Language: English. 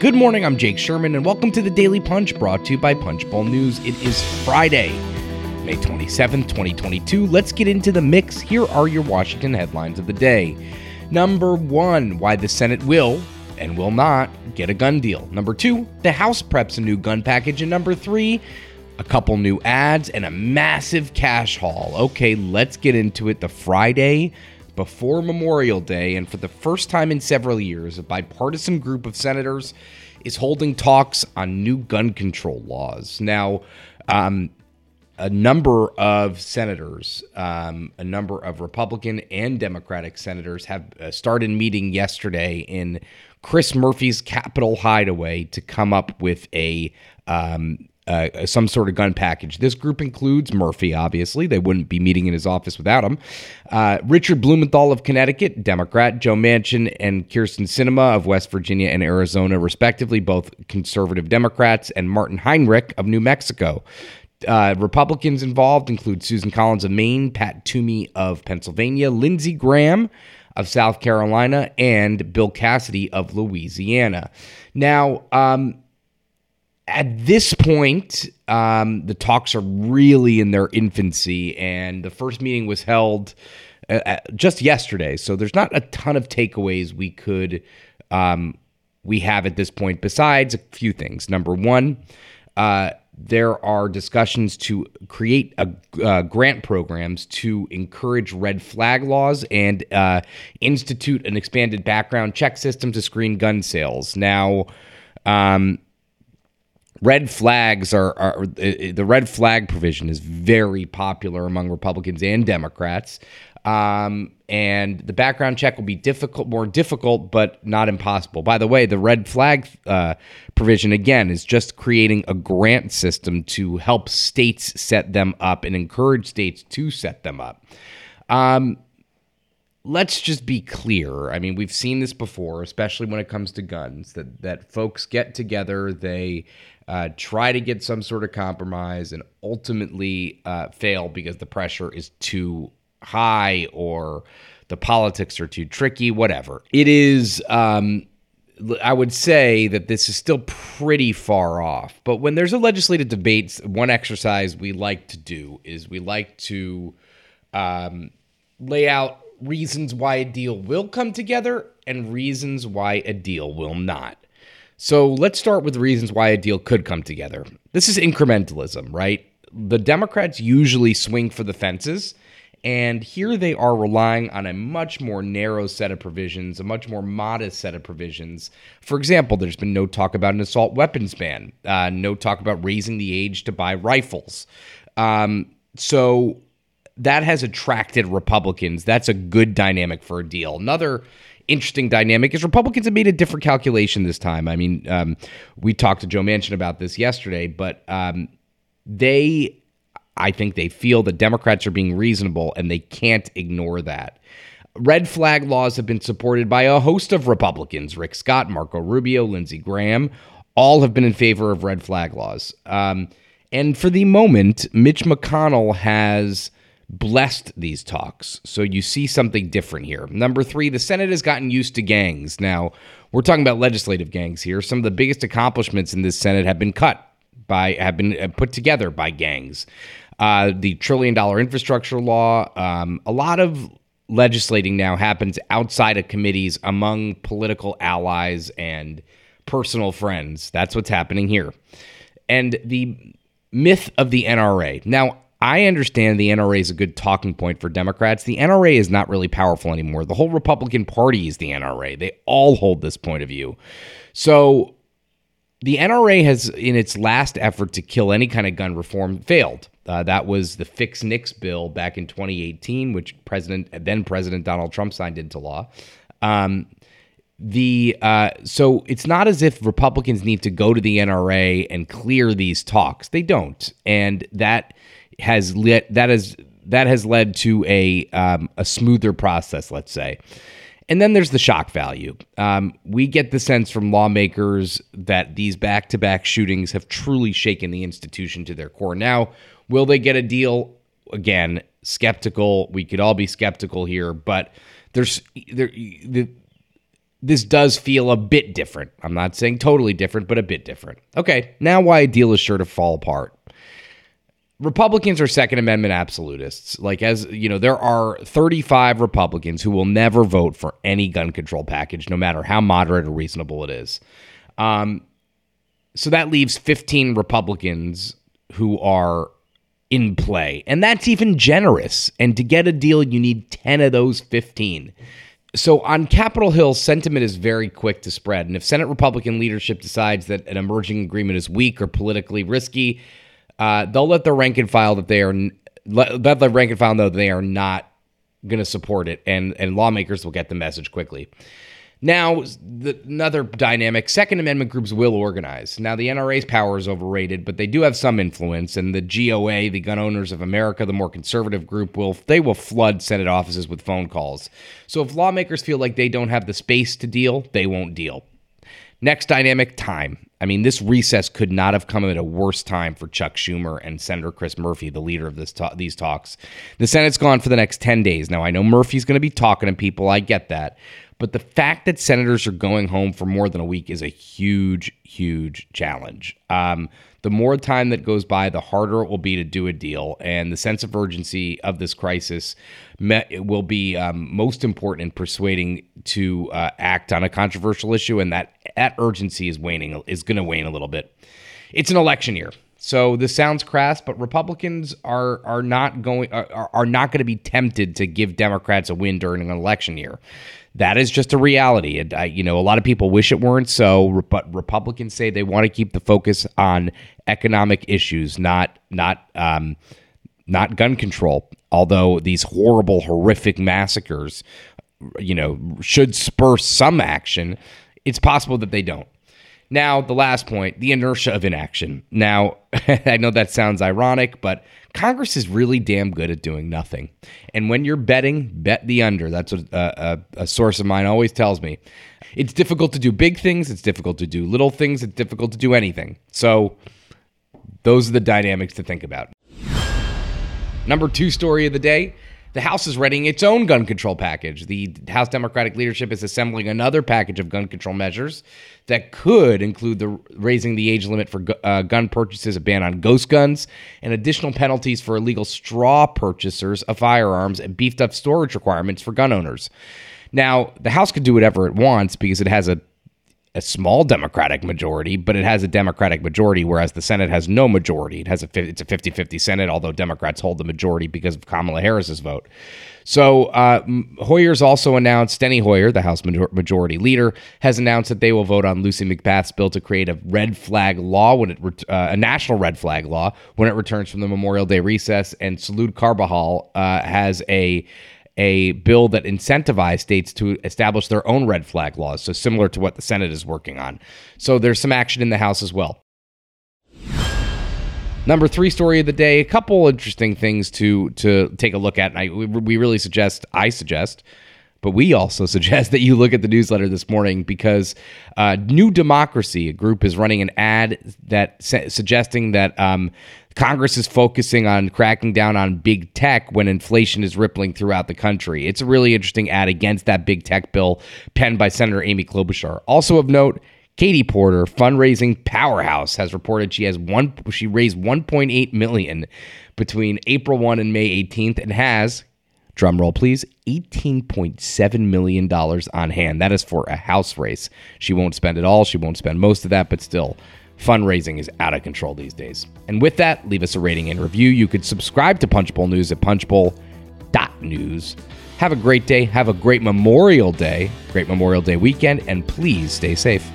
Good morning, I'm Jake Sherman, and welcome to the Daily Punch brought to you by Punchbowl News. It is Friday, May 27th, 2022. Let's get into the mix. Here are your Washington headlines of the day. Number one, why the Senate will and will not get a gun deal. Number two, the House preps a new gun package. And number three, a couple new ads and a massive cash haul. Okay, let's get into it. The Friday before Memorial Day, and for the first time in several years, a bipartisan group of senators is holding talks on new gun control laws. Now, um, a number of senators, um, a number of Republican and Democratic senators have uh, started meeting yesterday in Chris Murphy's Capitol Hideaway to come up with a um, uh, some sort of gun package. This group includes Murphy, obviously. They wouldn't be meeting in his office without him. Uh, Richard Blumenthal of Connecticut, Democrat, Joe Manchin and Kyrsten Sinema of West Virginia and Arizona, respectively, both conservative Democrats, and Martin Heinrich of New Mexico. Uh, Republicans involved include Susan Collins of Maine, Pat Toomey of Pennsylvania, Lindsey Graham of South Carolina, and Bill Cassidy of Louisiana. Now, um, at this point, um, the talks are really in their infancy, and the first meeting was held uh, just yesterday. So there's not a ton of takeaways we could um, we have at this point. Besides a few things. Number one, uh, there are discussions to create a, uh, grant programs to encourage red flag laws and uh, institute an expanded background check system to screen gun sales. Now. Um, red flags are, are, the red flag provision is very popular among Republicans and Democrats. Um, and the background check will be difficult, more difficult, but not impossible. By the way, the red flag uh, provision again is just creating a grant system to help states set them up and encourage states to set them up. Um, let's just be clear. I mean, we've seen this before, especially when it comes to guns. That that folks get together, they uh, try to get some sort of compromise and ultimately uh, fail because the pressure is too high or the politics are too tricky, whatever. It is, um, I would say that this is still pretty far off. But when there's a legislative debate, one exercise we like to do is we like to um, lay out reasons why a deal will come together and reasons why a deal will not. So let's start with reasons why a deal could come together. This is incrementalism, right? The Democrats usually swing for the fences, and here they are relying on a much more narrow set of provisions, a much more modest set of provisions. For example, there's been no talk about an assault weapons ban, uh, no talk about raising the age to buy rifles. Um, so that has attracted Republicans. That's a good dynamic for a deal. Another interesting dynamic is Republicans have made a different calculation this time. I mean, um, we talked to Joe Manchin about this yesterday, but um, they, I think they feel the Democrats are being reasonable and they can't ignore that. Red flag laws have been supported by a host of Republicans Rick Scott, Marco Rubio, Lindsey Graham. All have been in favor of red flag laws. Um, and for the moment, Mitch McConnell has blessed these talks. So you see something different here. Number three, the Senate has gotten used to gangs. Now, we're talking about legislative gangs here. Some of the biggest accomplishments in this Senate have been cut by, have been uh, put together by gangs. Uh, the trillion dollar infrastructure law, um, a lot of legislating now happens outside of committees among political allies and personal friends. That's what's happening here. And the myth of the NRA. Now, I understand the NRA is a good talking point for Democrats. The NRA is not really powerful anymore. The whole Republican Party is the NRA. They all hold this point of view. So the NRA has, in its last effort to kill any kind of gun reform, failed. Uh, that was the Fix NICS bill back in 2018, which President then President Donald Trump signed into law. Um, the uh, so it's not as if Republicans need to go to the NRA and clear these talks. They don't, and that has led that has that has led to a um, a smoother process, let's say. And then there's the shock value. Um, we get the sense from lawmakers that these back to back shootings have truly shaken the institution to their core. Now, will they get a deal? Again, skeptical. We could all be skeptical here, but there's there the this does feel a bit different. I'm not saying totally different, but a bit different. Okay, now why a deal is sure to fall apart. Republicans are Second Amendment absolutists. Like, as you know, there are 35 Republicans who will never vote for any gun control package, no matter how moderate or reasonable it is. Um, so that leaves 15 Republicans who are in play. And that's even generous. And to get a deal, you need 10 of those 15. So on Capitol Hill, sentiment is very quick to spread. And if Senate Republican leadership decides that an emerging agreement is weak or politically risky, uh, they'll let the rank and file that they are let, let the rank and file know that they are not going to support it, and and lawmakers will get the message quickly. Now, the, another dynamic: Second Amendment groups will organize. Now, the NRA's power is overrated, but they do have some influence. And the GOA, the Gun Owners of America, the more conservative group, will they will flood Senate offices with phone calls. So, if lawmakers feel like they don't have the space to deal, they won't deal. Next dynamic: time. I mean, this recess could not have come at a worse time for Chuck Schumer and Senator Chris Murphy, the leader of this ta- these talks. The Senate's gone for the next 10 days. Now, I know Murphy's going to be talking to people. I get that. But the fact that senators are going home for more than a week is a huge, huge challenge. Um, the more time that goes by, the harder it will be to do a deal. And the sense of urgency of this crisis will be um, most important in persuading to uh, act on a controversial issue. And that, that urgency is waning, is going to wane a little bit. It's an election year. So this sounds crass, but Republicans are are not going are, are not going to be tempted to give Democrats a win during an election year that is just a reality. And I, you know, a lot of people wish it weren't so, but Republicans say they want to keep the focus on economic issues, not not um, not gun control. Although these horrible, horrific massacres, you know, should spur some action, it's possible that they don't. Now, the last point the inertia of inaction. Now, I know that sounds ironic, but Congress is really damn good at doing nothing. And when you're betting, bet the under. That's what a, a, a source of mine always tells me. It's difficult to do big things, it's difficult to do little things, it's difficult to do anything. So, those are the dynamics to think about. Number two story of the day the House is readying its own gun control package. The House Democratic leadership is assembling another package of gun control measures that could include the raising the age limit for uh, gun purchases, a ban on ghost guns, and additional penalties for illegal straw purchasers of firearms, and beefed up storage requirements for gun owners. Now, the House could do whatever it wants because it has a a small Democratic majority, but it has a Democratic majority, whereas the Senate has no majority. It has a it's a 50-50 Senate, although Democrats hold the majority because of Kamala Harris's vote. So uh, Hoyer's also announced, Steny Hoyer, the House Majority Leader, has announced that they will vote on Lucy McBath's bill to create a red flag law when it uh, a national red flag law when it returns from the Memorial Day recess. And Salud Carbajal uh, has a a bill that incentivized states to establish their own red flag laws, so similar to what the Senate is working on. So there's some action in the House as well. Number three story of the day, a couple interesting things to to take a look at. And I, we really suggest, I suggest, but we also suggest that you look at the newsletter this morning because uh, New Democracy, a group, is running an ad that suggesting that um, Congress is focusing on cracking down on big tech when inflation is rippling throughout the country. It's a really interesting ad against that big tech bill penned by Senator Amy Klobuchar. Also of note, Katie Porter, fundraising powerhouse, has reported she has one she raised 1.8 million between April 1 and May 18th and has drum roll please, $18.7 million on hand. That is for a house race. She won't spend it all. She won't spend most of that, but still, fundraising is out of control these days. And with that, leave us a rating and review. You could subscribe to Punchbowl News at punchbowl.news. Have a great day. Have a great Memorial Day, great Memorial Day weekend, and please stay safe.